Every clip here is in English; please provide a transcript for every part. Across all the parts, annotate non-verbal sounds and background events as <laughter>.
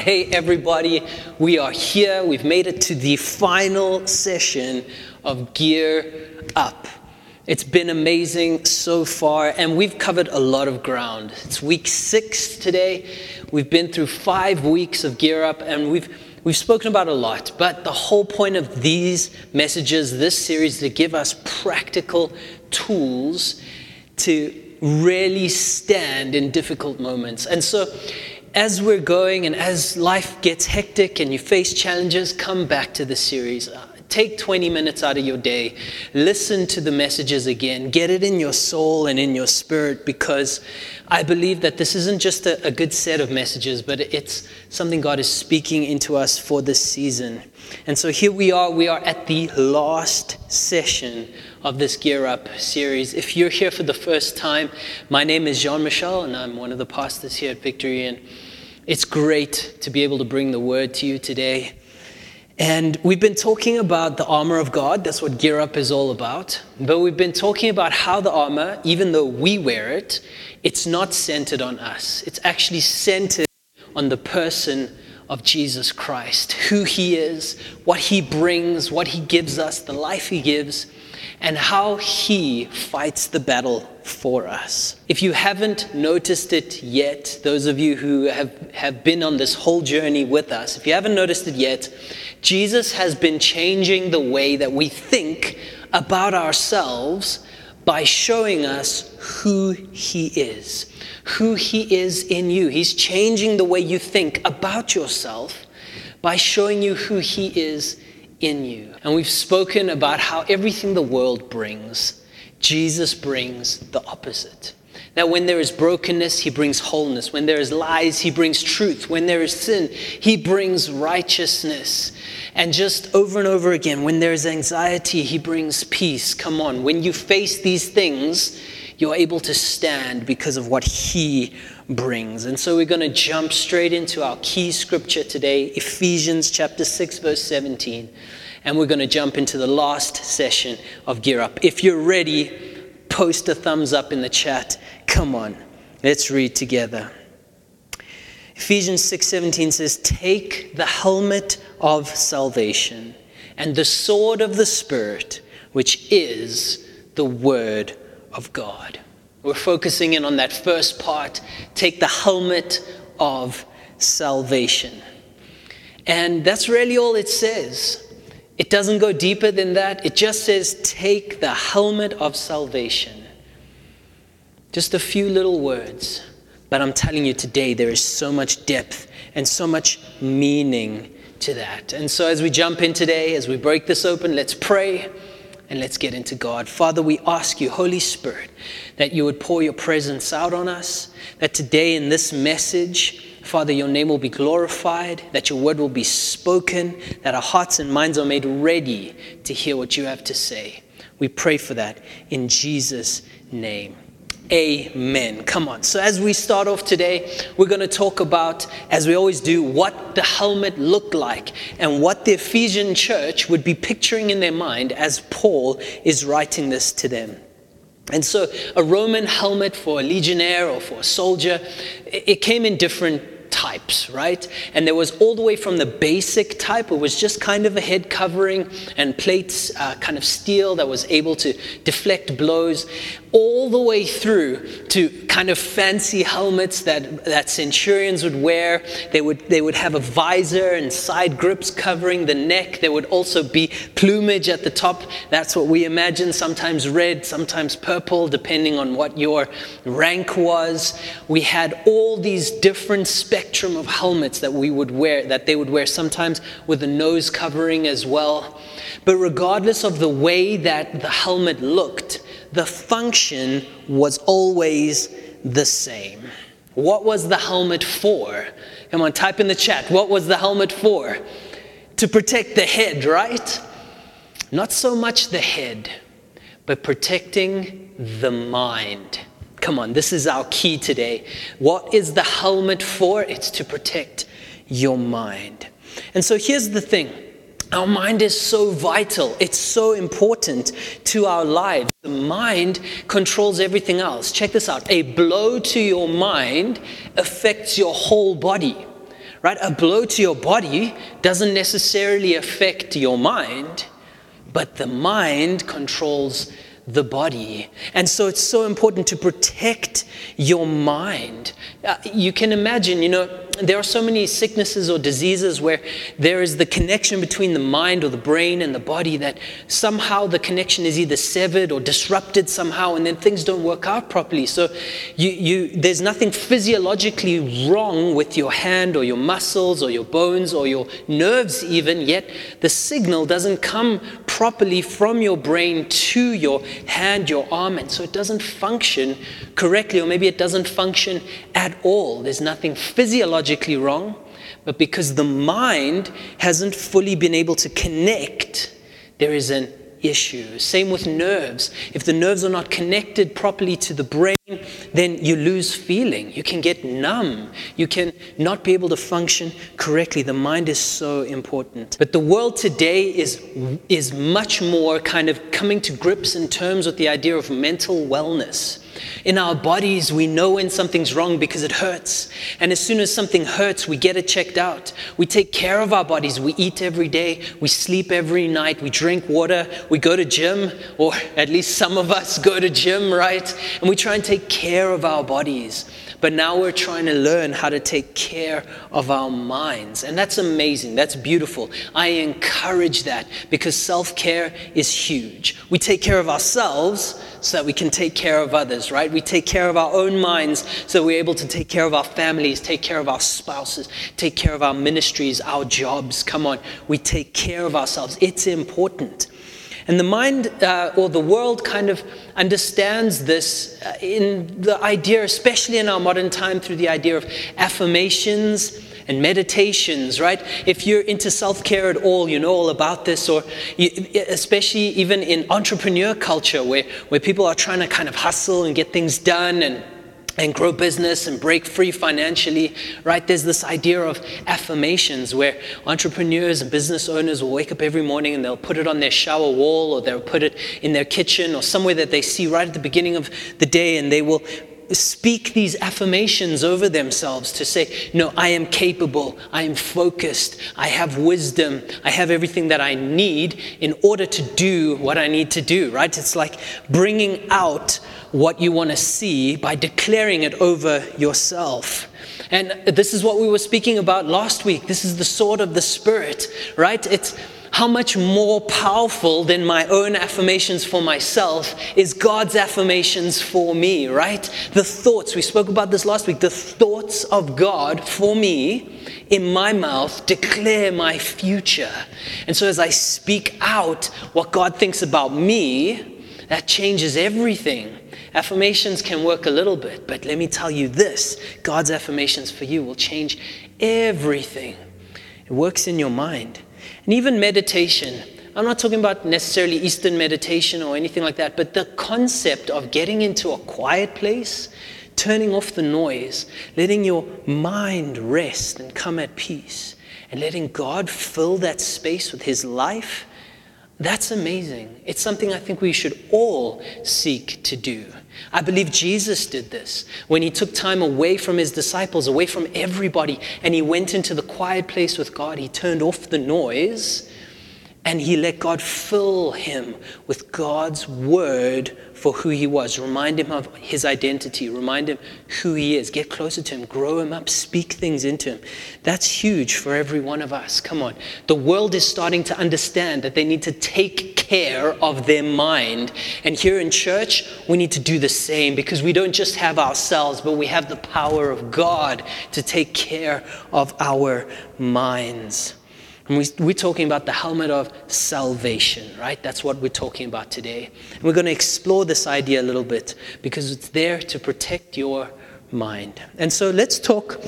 hey, everybody, we are here. We've made it to the final session of Gear Up. It's been amazing so far, and we've covered a lot of ground. It's week six today. We've been through five weeks of Gear Up, and we've We've spoken about a lot, but the whole point of these messages, this series, to give us practical tools to really stand in difficult moments. And so, as we're going and as life gets hectic and you face challenges, come back to the series. Take 20 minutes out of your day, listen to the messages again, get it in your soul and in your spirit because I believe that this isn't just a, a good set of messages, but it's something God is speaking into us for this season. And so here we are, we are at the last session of this Gear Up series. If you're here for the first time, my name is Jean Michel, and I'm one of the pastors here at Victory. And it's great to be able to bring the word to you today. And we've been talking about the armor of God. That's what Gear Up is all about. But we've been talking about how the armor, even though we wear it, it's not centered on us. It's actually centered on the person of Jesus Christ, who he is, what he brings, what he gives us, the life he gives and how He fights the battle for us. If you haven't noticed it yet, those of you who have, have been on this whole journey with us, if you haven't noticed it yet, Jesus has been changing the way that we think about ourselves by showing us who He is, who He is in you. He's changing the way you think about yourself by showing you who He is in you. And we've spoken about how everything the world brings, Jesus brings the opposite. Now, when there is brokenness, he brings wholeness. When there is lies, he brings truth. When there is sin, he brings righteousness. And just over and over again, when there is anxiety, he brings peace. Come on. When you face these things, you're able to stand because of what he brings. And so we're going to jump straight into our key scripture today, Ephesians chapter 6 verse 17. And we're going to jump into the last session of Gear Up. If you're ready, post a thumbs up in the chat. Come on. Let's read together. Ephesians 6:17 says, "Take the helmet of salvation and the sword of the spirit, which is the word of God." We're focusing in on that first part take the helmet of salvation. And that's really all it says. It doesn't go deeper than that. It just says, take the helmet of salvation. Just a few little words. But I'm telling you today, there is so much depth and so much meaning to that. And so as we jump in today, as we break this open, let's pray and let's get into God. Father, we ask you, Holy Spirit, that you would pour your presence out on us, that today in this message, Father, your name will be glorified, that your word will be spoken, that our hearts and minds are made ready to hear what you have to say. We pray for that in Jesus' name. Amen. Come on. So, as we start off today, we're going to talk about, as we always do, what the helmet looked like and what the Ephesian church would be picturing in their mind as Paul is writing this to them. And so, a Roman helmet for a legionnaire or for a soldier, it came in different types, right? And there was all the way from the basic type, it was just kind of a head covering and plates, uh, kind of steel that was able to deflect blows, all the way through to kind of fancy helmets that, that centurions would wear. They would, they would have a visor and side grips covering the neck. There would also be plumage at the top. That's what we imagine, sometimes red, sometimes purple, depending on what your rank was. We had all these different spectrum of helmets that we would wear, that they would wear, sometimes with a nose covering as well. But regardless of the way that the helmet looked, the function was always the same. What was the helmet for? Come on, type in the chat. What was the helmet for? To protect the head, right? Not so much the head, but protecting the mind. Come on, this is our key today. What is the helmet for? It's to protect your mind. And so here's the thing our mind is so vital, it's so important to our lives. The mind controls everything else. Check this out a blow to your mind affects your whole body, right? A blow to your body doesn't necessarily affect your mind, but the mind controls the body. And so it's so important to protect your mind. Uh, you can imagine, you know, there are so many sicknesses or diseases where there is the connection between the mind or the brain and the body that somehow the connection is either severed or disrupted somehow, and then things don't work out properly. So you, you, there's nothing physiologically wrong with your hand or your muscles or your bones or your nerves, even, yet the signal doesn't come properly from your brain to your hand, your arm, and so it doesn't function correctly, or maybe it doesn't function at all. There's nothing physiologically wrong, but because the mind hasn't fully been able to connect, there is an issue. Same with nerves. If the nerves are not connected properly to the brain, then you lose feeling. You can get numb. You can not be able to function correctly. The mind is so important. But the world today is, is much more kind of coming to grips in terms with the idea of mental wellness. In our bodies, we know when something's wrong because it hurts. And as soon as something hurts, we get it checked out. We take care of our bodies. We eat every day. We sleep every night. We drink water. We go to gym, or at least some of us go to gym, right? And we try and take care of our bodies. But now we're trying to learn how to take care of our minds. And that's amazing. That's beautiful. I encourage that because self care is huge. We take care of ourselves so that we can take care of others, right? We take care of our own minds so we're able to take care of our families, take care of our spouses, take care of our ministries, our jobs. Come on, we take care of ourselves. It's important. And the mind uh, or the world kind of understands this uh, in the idea, especially in our modern time, through the idea of affirmations and meditations, right? If you're into self care at all, you know all about this, or you, especially even in entrepreneur culture where, where people are trying to kind of hustle and get things done and and grow business and break free financially, right? There's this idea of affirmations where entrepreneurs and business owners will wake up every morning and they'll put it on their shower wall or they'll put it in their kitchen or somewhere that they see right at the beginning of the day and they will speak these affirmations over themselves to say, No, I am capable, I am focused, I have wisdom, I have everything that I need in order to do what I need to do, right? It's like bringing out what you want to see by declaring it over yourself. And this is what we were speaking about last week. This is the sword of the Spirit, right? It's how much more powerful than my own affirmations for myself is God's affirmations for me, right? The thoughts, we spoke about this last week, the thoughts of God for me in my mouth declare my future. And so as I speak out what God thinks about me, that changes everything. Affirmations can work a little bit, but let me tell you this God's affirmations for you will change everything. It works in your mind. And even meditation, I'm not talking about necessarily Eastern meditation or anything like that, but the concept of getting into a quiet place, turning off the noise, letting your mind rest and come at peace, and letting God fill that space with His life, that's amazing. It's something I think we should all seek to do. I believe Jesus did this when he took time away from his disciples, away from everybody, and he went into the quiet place with God. He turned off the noise and he let God fill him with God's word for who he was. Remind him of his identity. Remind him who he is. Get closer to him. Grow him up. Speak things into him. That's huge for every one of us. Come on. The world is starting to understand that they need to take care of their mind. And here in church, we need to do the same because we don't just have ourselves, but we have the power of God to take care of our minds. And we, we're talking about the helmet of salvation, right? That's what we're talking about today. And we're going to explore this idea a little bit because it's there to protect your mind. And so let's talk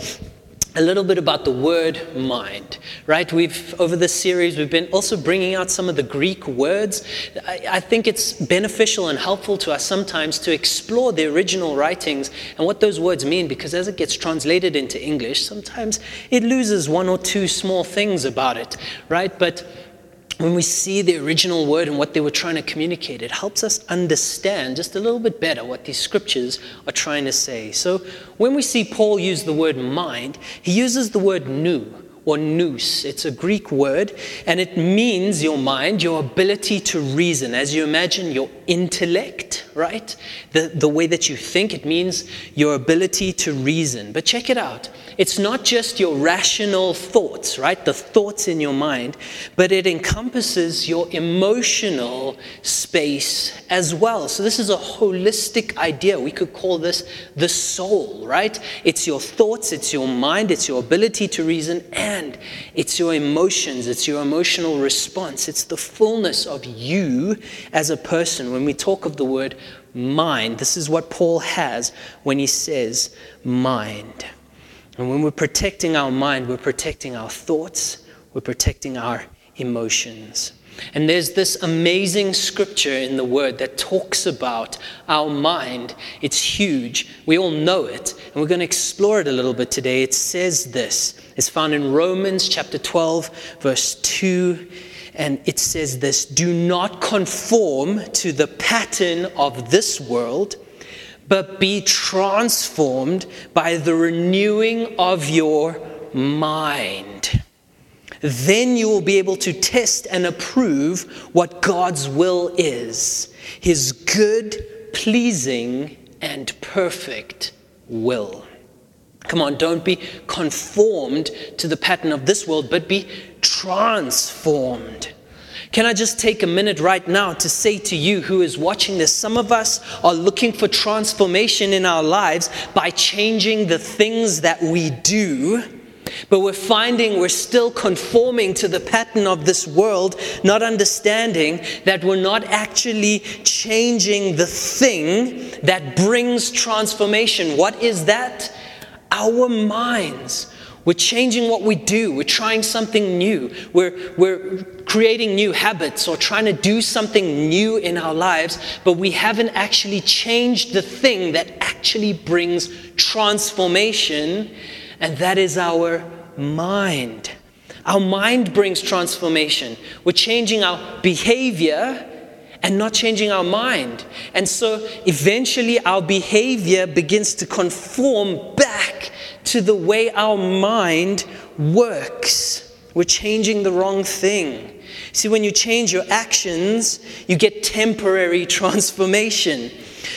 a little bit about the word mind, right? We've, over this series, we've been also bringing out some of the Greek words. I, I, think it's beneficial and helpful to us sometimes to explore the original writings and what those words mean, because as it gets translated into English, sometimes it loses one or two small things about it, right? But when we see the original word and what they were trying to communicate, it helps us understand just a little bit better what these scriptures are trying to say. So when we see Paul use the word mind, he uses the word nous or nous. It's a Greek word and it means your mind, your ability to reason. As you imagine your intellect, right? The, the way that you think, it means your ability to reason. But check it out. It's not just your rational thoughts, right? The thoughts in your mind, but it encompasses your emotional space as well. So, this is a holistic idea. We could call this the soul, right? It's your thoughts, it's your mind, it's your ability to reason, and it's your emotions, it's your emotional response. It's the fullness of you as a person. When we talk of the word mind, this is what Paul has when he says mind. And when we're protecting our mind, we're protecting our thoughts, we're protecting our emotions. And there's this amazing scripture in the Word that talks about our mind. It's huge. We all know it. And we're going to explore it a little bit today. It says this it's found in Romans chapter 12, verse 2. And it says this Do not conform to the pattern of this world but be transformed by the renewing of your mind. Then you will be able to test and approve what God's will is His good, pleasing, and perfect will. Come on, don't be conformed to the pattern of this world, but be transformed can I just take a minute right now to say to you who is watching this? Some of us are looking for transformation in our lives by changing the things that we do. But we're finding we're still conforming to the pattern of this world, not understanding that we're not actually changing the thing that brings transformation. What is that? Our minds. We're changing what we do. We're trying something new. We're, we're creating new habits or trying to do something new in our lives, but we haven't actually changed the thing that actually brings transformation, and that is our mind. Our mind brings transformation. We're changing our behavior and not changing our mind. And so eventually our behavior begins to conform back to the way our mind works. We're changing the wrong thing. See, when you change your actions, you get temporary <laughs> transformation.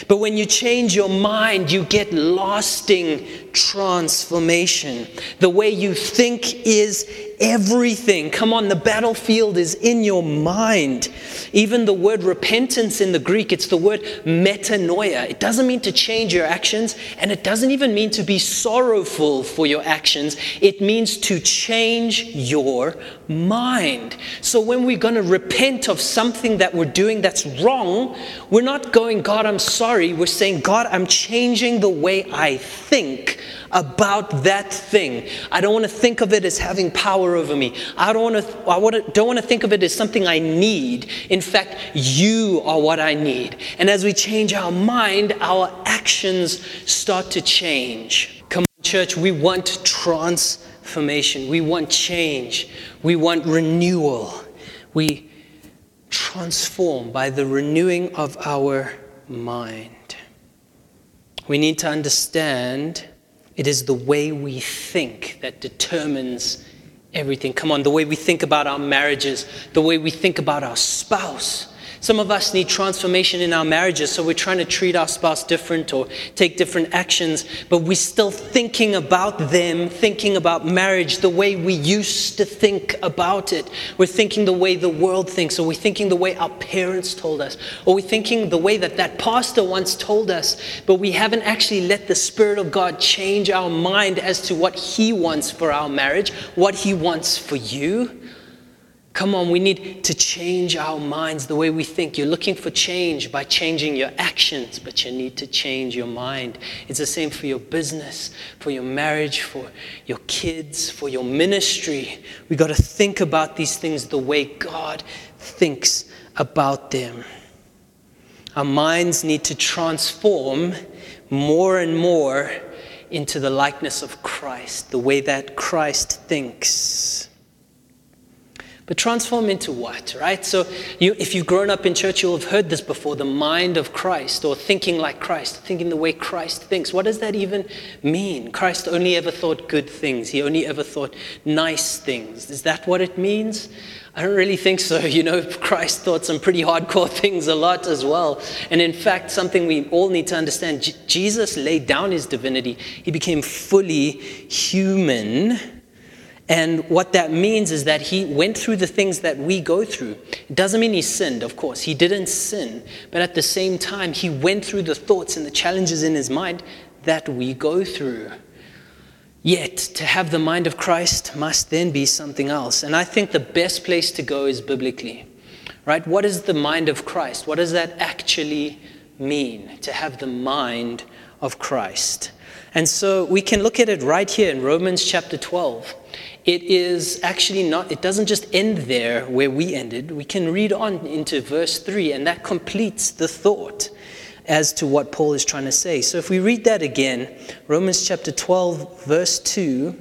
But when you change your mind, you get lasting transformation. The way you think is everything. Come on, the battlefield is in your mind. Even the word repentance in the Greek, it's the word metanoia. It doesn't mean to change your actions, and it doesn't even mean to be sorrowful for your actions. It means to change your mind. So when we're going to repent of something that we're doing that's wrong, we're not going, God, I'm sorry. We're saying, God, I'm changing the way I think about that thing. I don't want to think of it as having power over me. I don't want to, I want to, don't want to think of it as something I need. In fact, you are what I need. And as we change our mind, our actions start to change. Come on, church, we want transformation. We want change. We want renewal. We transform by the renewing of our mind. We need to understand it is the way we think that determines everything. Come on, the way we think about our marriages, the way we think about our spouse, some of us need transformation in our marriages, so we're trying to treat our spouse different or take different actions, but we're still thinking about them, thinking about marriage the way we used to think about it. We're thinking the way the world thinks, or we're thinking the way our parents told us, or we're thinking the way that that pastor once told us, but we haven't actually let the Spirit of God change our mind as to what He wants for our marriage, what He wants for you. Come on, we need to change our minds, the way we think. You're looking for change by changing your actions, but you need to change your mind. It's the same for your business, for your marriage, for your kids, for your ministry. We got to think about these things the way God thinks about them. Our minds need to transform more and more into the likeness of Christ, the way that Christ thinks. But transform into what, right? So, you, if you've grown up in church, you'll have heard this before the mind of Christ or thinking like Christ, thinking the way Christ thinks. What does that even mean? Christ only ever thought good things, he only ever thought nice things. Is that what it means? I don't really think so. <laughs> You know, Christ thought some pretty hardcore <laughs> things a lot as well. And in fact, something we all need to understand J- Jesus laid down his divinity, he became fully human and what that means is that he went through the things that we go through. It doesn't mean he sinned, of course. He didn't sin. But at the same time, he went through the thoughts and the challenges in his mind that we go through. Yet, to have the mind of Christ must then be something else. And I think the best place to go is biblically. Right? What is the mind of Christ? What does that actually mean, to have the mind of Christ? And so we can look at it right here in Romans chapter 12 it is actually not, it doesn't just end there where we ended. We can read on into verse 3, and that completes the thought as to what Paul is trying to say. So if we read that again, Romans chapter 12, verse 2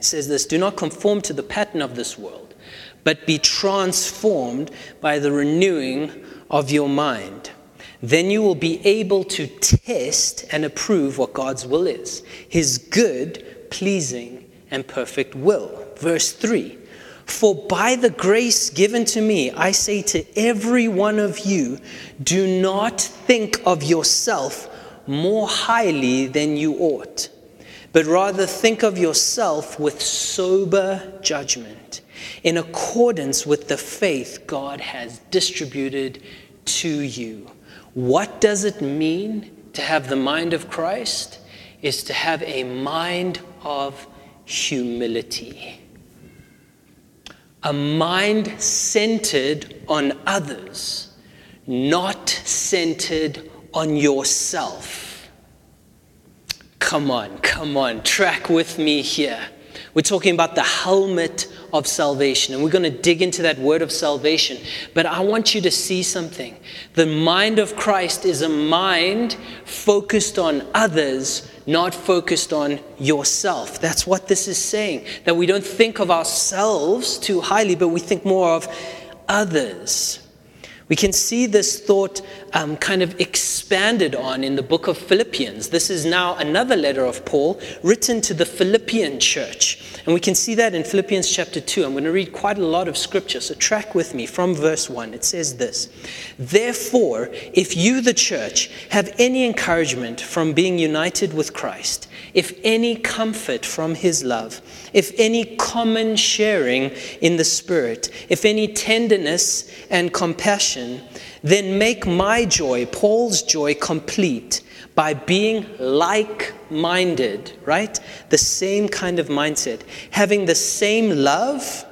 says this Do not conform to the pattern of this world, but be transformed by the renewing of your mind. Then you will be able to test and approve what God's will is, his good, pleasing, and perfect will. Verse 3 For by the grace given to me, I say to every one of you, do not think of yourself more highly than you ought, but rather think of yourself with sober judgment, in accordance with the faith God has distributed to you. What does it mean to have the mind of Christ? Is to have a mind of humility. A mind centered on others, not centered on yourself. Come on, come on, track with me here. We're talking about the helmet of salvation, and we're going to dig into that word of salvation. But I want you to see something. The mind of Christ is a mind focused on others, not focused on yourself. That's what this is saying. That we don't think of ourselves too highly, but we think more of others. We can see this thought um, kind of expanded on in the book of Philippians. This is now another letter of Paul written to the Philippian church. And we can see that in Philippians chapter 2. I'm going to read quite a lot of scripture, so track with me from verse 1. It says this Therefore, if you, the church, have any encouragement from being united with Christ, if any comfort from his love, if any common sharing in the Spirit, if any tenderness and compassion, then make my joy, Paul's joy, complete by being like minded, right? The same kind of mindset, having the same love,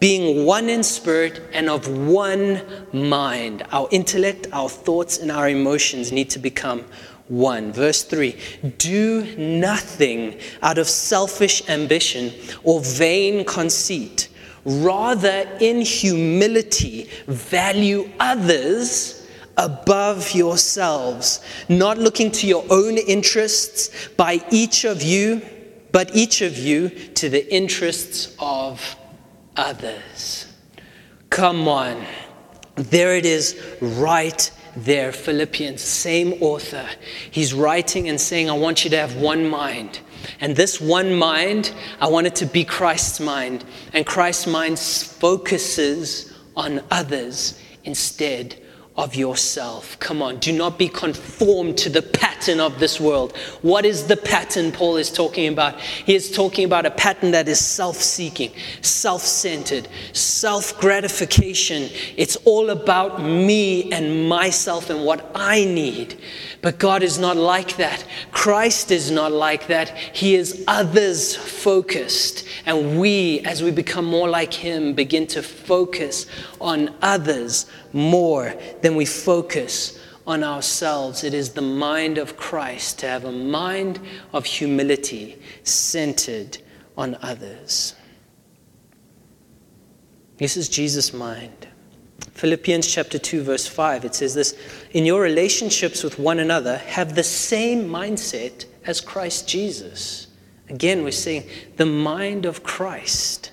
being one in spirit and of one mind. Our intellect, our thoughts, and our emotions need to become 1. Verse 3 Do nothing out of selfish ambition or vain conceit. Rather, in humility, value others above yourselves, not looking to your own interests by each of you, but each of you to the interests of others. Come on. There it is, right there, Philippians, same author. He's writing and saying, I want you to have one mind. And this one mind, I want it to be Christ's mind. And Christ's mind focuses on others instead of yourself. Come on, do not be conformed to the pattern of this world. What is the pattern Paul is talking about? He is talking about a pattern that is self seeking, self centered, self gratification. It's all about me and myself and what I need. But God is not like that. Christ is not like that. He is others focused. And we, as we become more like Him, begin to focus on others more than we focus on ourselves. It is the mind of Christ to have a mind of humility centered on others. This is Jesus' mind. Philippians chapter 2 verse 5 it says this in your relationships with one another have the same mindset as Christ Jesus. Again we're saying the mind of Christ.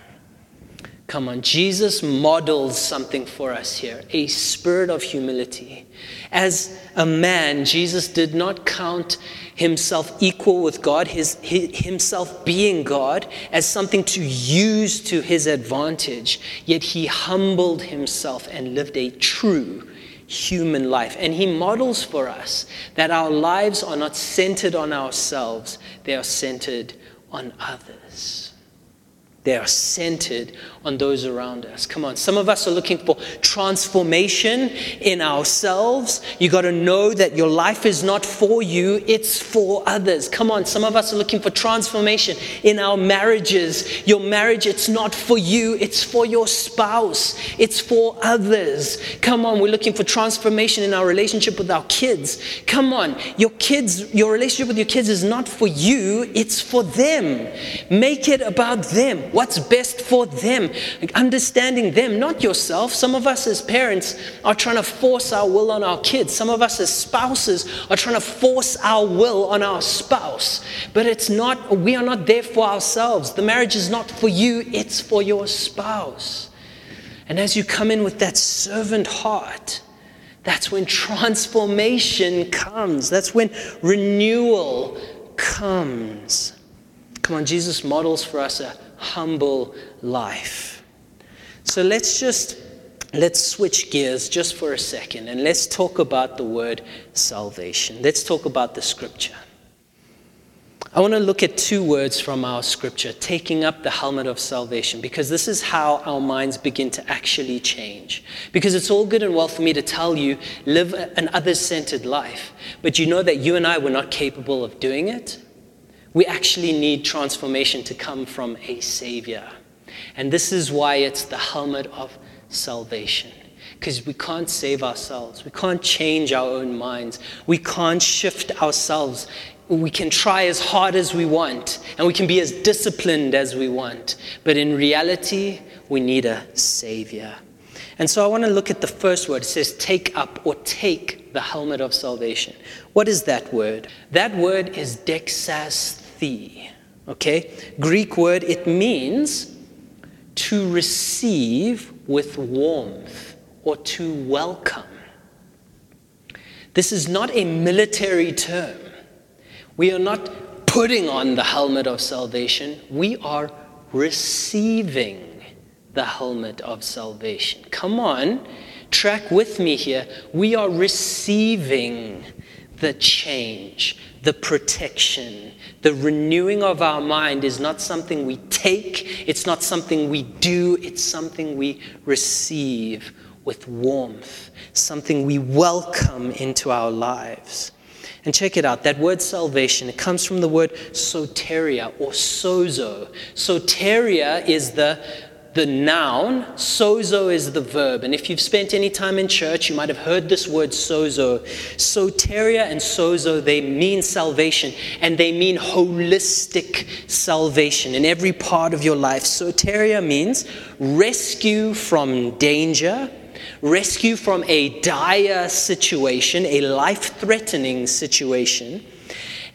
Come on, Jesus models something for us here a spirit of humility. As a man, Jesus did not count himself equal with God, his, himself being God, as something to use to his advantage. Yet he humbled himself and lived a true human life. And he models for us that our lives are not centered on ourselves, they are centered on others. They are centered on those around us. Come on, some of us are looking for transformation in ourselves. You got to know that your life is not for you, it's for others. Come on, some of us are looking for transformation in our marriages. Your marriage, it's not for you, it's for your spouse, it's for others. Come on, we're looking for transformation in our relationship with our kids. Come on, your kids, your relationship with your kids is not for you, it's for them. Make it about them. What's best for them? Understanding them, not yourself. Some of us as parents are trying to force our will on our kids. Some of us as spouses are trying to force our will on our spouse. But it's not, we are not there for ourselves. The marriage is not for you, it's for your spouse. And as you come in with that servant heart, that's when transformation comes. That's when renewal comes. Come on, Jesus models for us a humble life. So let's just let's switch gears just for a second and let's talk about the word salvation. Let's talk about the scripture. I want to look at two words from our scripture, taking up the helmet of salvation, because this is how our minds begin to actually change. Because it's all good and well for me to tell you, live an other centered life, but you know that you and I were not capable of doing it. We actually need transformation to come from a Savior. And this is why it's the helmet of salvation. Because we can't save ourselves. We can't change our own minds. We can't shift ourselves. We can try as hard as we want, and we can be as disciplined as we want. But in reality, we need a Savior. And so I want to look at the first word. It says take up or take the helmet of salvation. What is that word? That word is dexas Okay? Greek word, it means to receive with warmth or to welcome. This is not a military term. We are not putting on the helmet of salvation, we are receiving the helmet of salvation. Come on, track with me here. We are receiving the change, the protection, the renewing of our mind is not something we take, it's not something we do, it's something we receive with warmth, something we welcome into our lives. And check it out that word salvation, it comes from the word soteria or sozo. Soteria is the the noun, sozo is the verb. And if you've spent any time in church, you might have heard this word sozo. Soteria and sozo, they mean salvation and they mean holistic salvation in every part of your life. Soteria means rescue from danger, rescue from a dire situation, a life threatening situation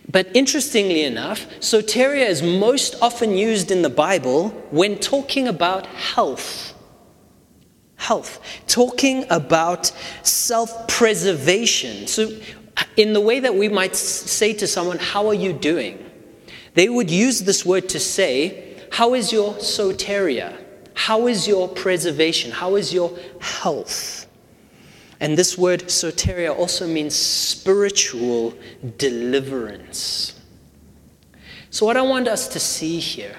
but interestingly enough, soteria is most often used in the Bible when talking about health. Health. Talking about self preservation. So, in the way that we might say to someone, How are you doing? They would use this word to say, How is your soteria? How is your preservation? How is your health? And this word soteria also means spiritual deliverance. So, what I want us to see here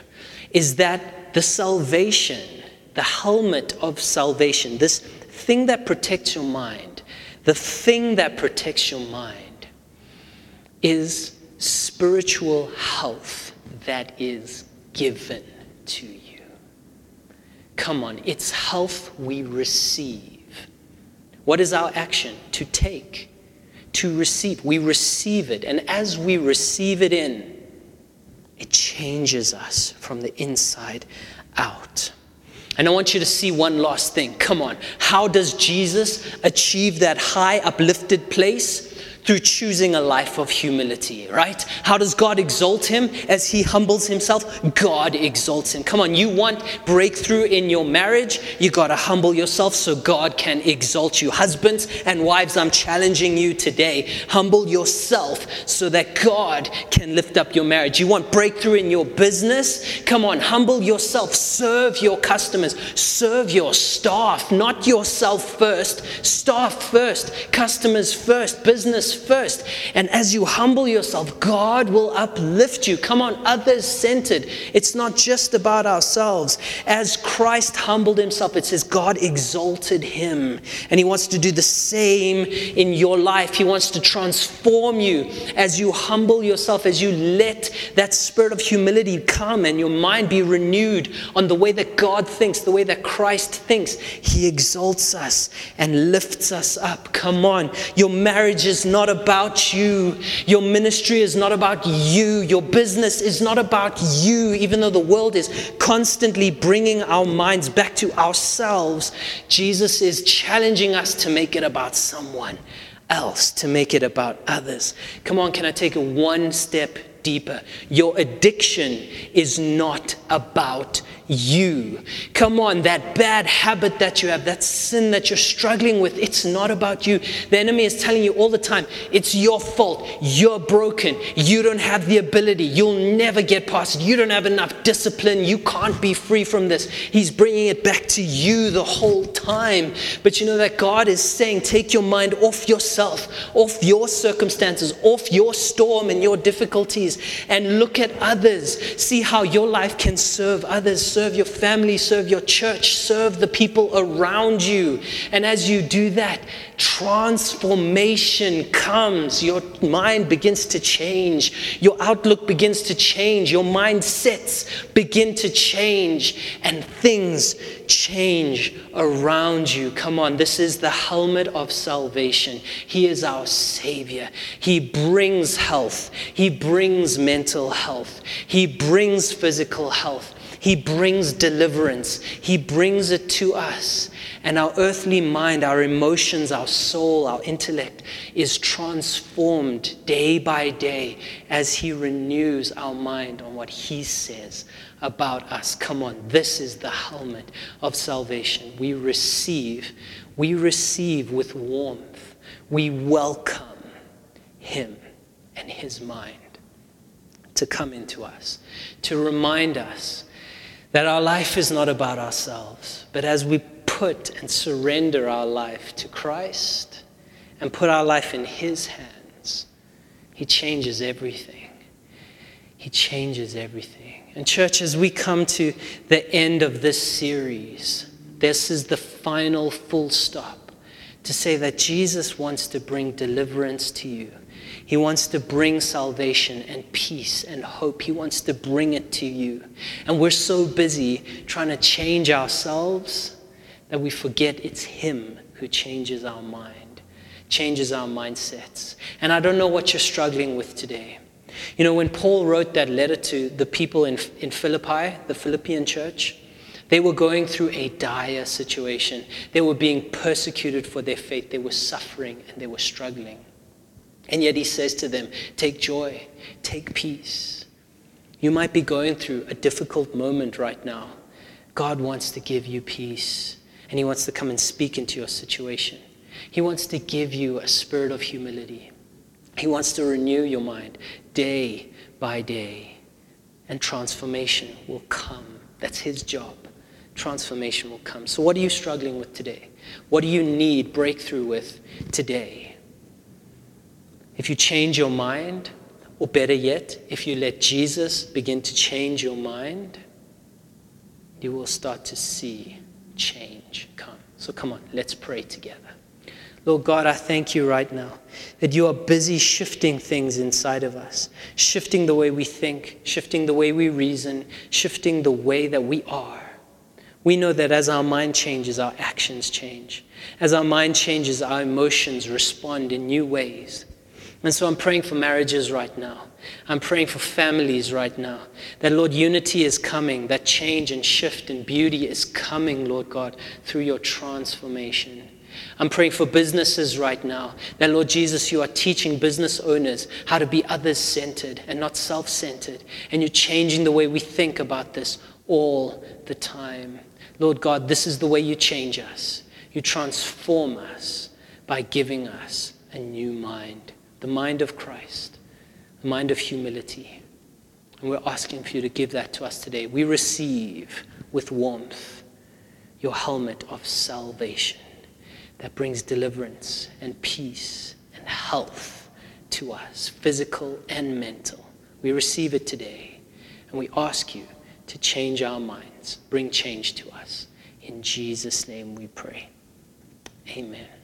is that the salvation, the helmet of salvation, this thing that protects your mind, the thing that protects your mind is spiritual health that is given to you. Come on, it's health we receive. What is our action? To take, to receive. We receive it. And as we receive it in, it changes us from the inside out. And I want you to see one last thing. Come on. How does Jesus achieve that high, uplifted place? Through choosing a life of humility, right? How does God exalt him as he humbles himself? God exalts him. Come on, you want breakthrough in your marriage? You got to humble yourself so God can exalt you. Husbands and wives, I'm challenging you today. Humble yourself so that God can lift up your marriage. You want breakthrough in your business? Come on, humble yourself. Serve your customers. Serve your staff, not yourself first. Staff first, customers first, business first. And as you humble yourself, God will uplift you. Come on, others centered. It's not just about ourselves. As Christ humbled himself, it says God exalted him. And he wants to do the same in your life. He wants to transform you as you humble yourself, as you let that spirit of humility come and your mind be renewed on the way that God thinks, the way that Christ thinks. He exalts us and lifts us up. Come on. Your marriage is not not about you. Your ministry is not about you. Your business is not about you, even though the world is constantly bringing our minds back to ourselves. Jesus is challenging us to make it about someone else, to make it about others. Come on, can I take it one step deeper? Your addiction is not about you. Come on, that bad habit that you have, that sin that you're struggling with, it's not about you. The enemy is telling you all the time, it's your fault. You're broken. You don't have the ability. You'll never get past it. You don't have enough discipline. You can't be free from this. He's bringing it back to you the whole time. But you know that God is saying, take your mind off yourself, off your circumstances, off your storm and your difficulties, and look at others. See how your life can serve others serve your family, serve your church, serve the people around you. And as you do that, transformation comes. Your mind begins to change. Your outlook begins to change. Your mindsets begin to change. And things change around you. Come on, this is the helmet of salvation. He is our Savior. He brings health, He brings mental health, He brings physical health. He brings deliverance. He brings it to us. And our earthly mind, our emotions, our soul, our intellect is transformed day by day as He renews our mind on what He says about us. Come on, this is the helmet of salvation. We receive, we receive with warmth. We welcome Him and His mind to come into us, to remind us that our life is not about ourselves, but as we put and surrender our life to Christ and put our life in His hands, He changes everything. He changes everything. And, church, as we come to the end of this series, this is the final full stop to say that Jesus wants to bring deliverance to you. He wants to bring salvation and peace and hope. He wants to bring it to you. And we're so busy trying to change ourselves that we forget it's Him who changes our mind, changes our mindsets. And I don't know what you're struggling with today. You know, when Paul wrote that letter to the people in, in Philippi, the Philippian church, they were going through a dire situation. They were being persecuted for their faith. They were suffering and they were struggling. And yet he says to them, Take joy, take peace. You might be going through a difficult moment right now. God wants to give you peace, and he wants to come and speak into your situation. He wants to give you a spirit of humility. He wants to renew your mind day by day, and transformation will come. That's his job. transformation will come. So, what are you struggling with today? What do you need breakthrough with today? If you change your mind, or better yet, if you let Jesus begin to change your mind, you will start to see change come. So come on, let's pray together. Lord God, I thank you right now that you are busy shifting things inside of us, shifting the way we think, shifting the way we reason, shifting the way that we are. We know that as our mind changes, our actions change. As our mind changes, our emotions respond in new ways. And so I'm praying for marriages right now. I'm praying for families right now. That, Lord, unity is coming. That change and shift and beauty is coming, Lord God, through your transformation. I'm praying for businesses right now. That, Lord Jesus, you are teaching business owners how to be others centered and not self centered. And you're changing the way we think about this all the time. Lord God, this is the way you change us. You transform us by giving us a new mind the mind of Christ, the mind of humility. And we're asking for you to give that to us today. We receive with warmth your helmet of salvation that brings deliverance and peace and health to us, physical and mental. We receive it today, and we ask you to change our minds, bring change to us. In Jesus' name we pray. Amen.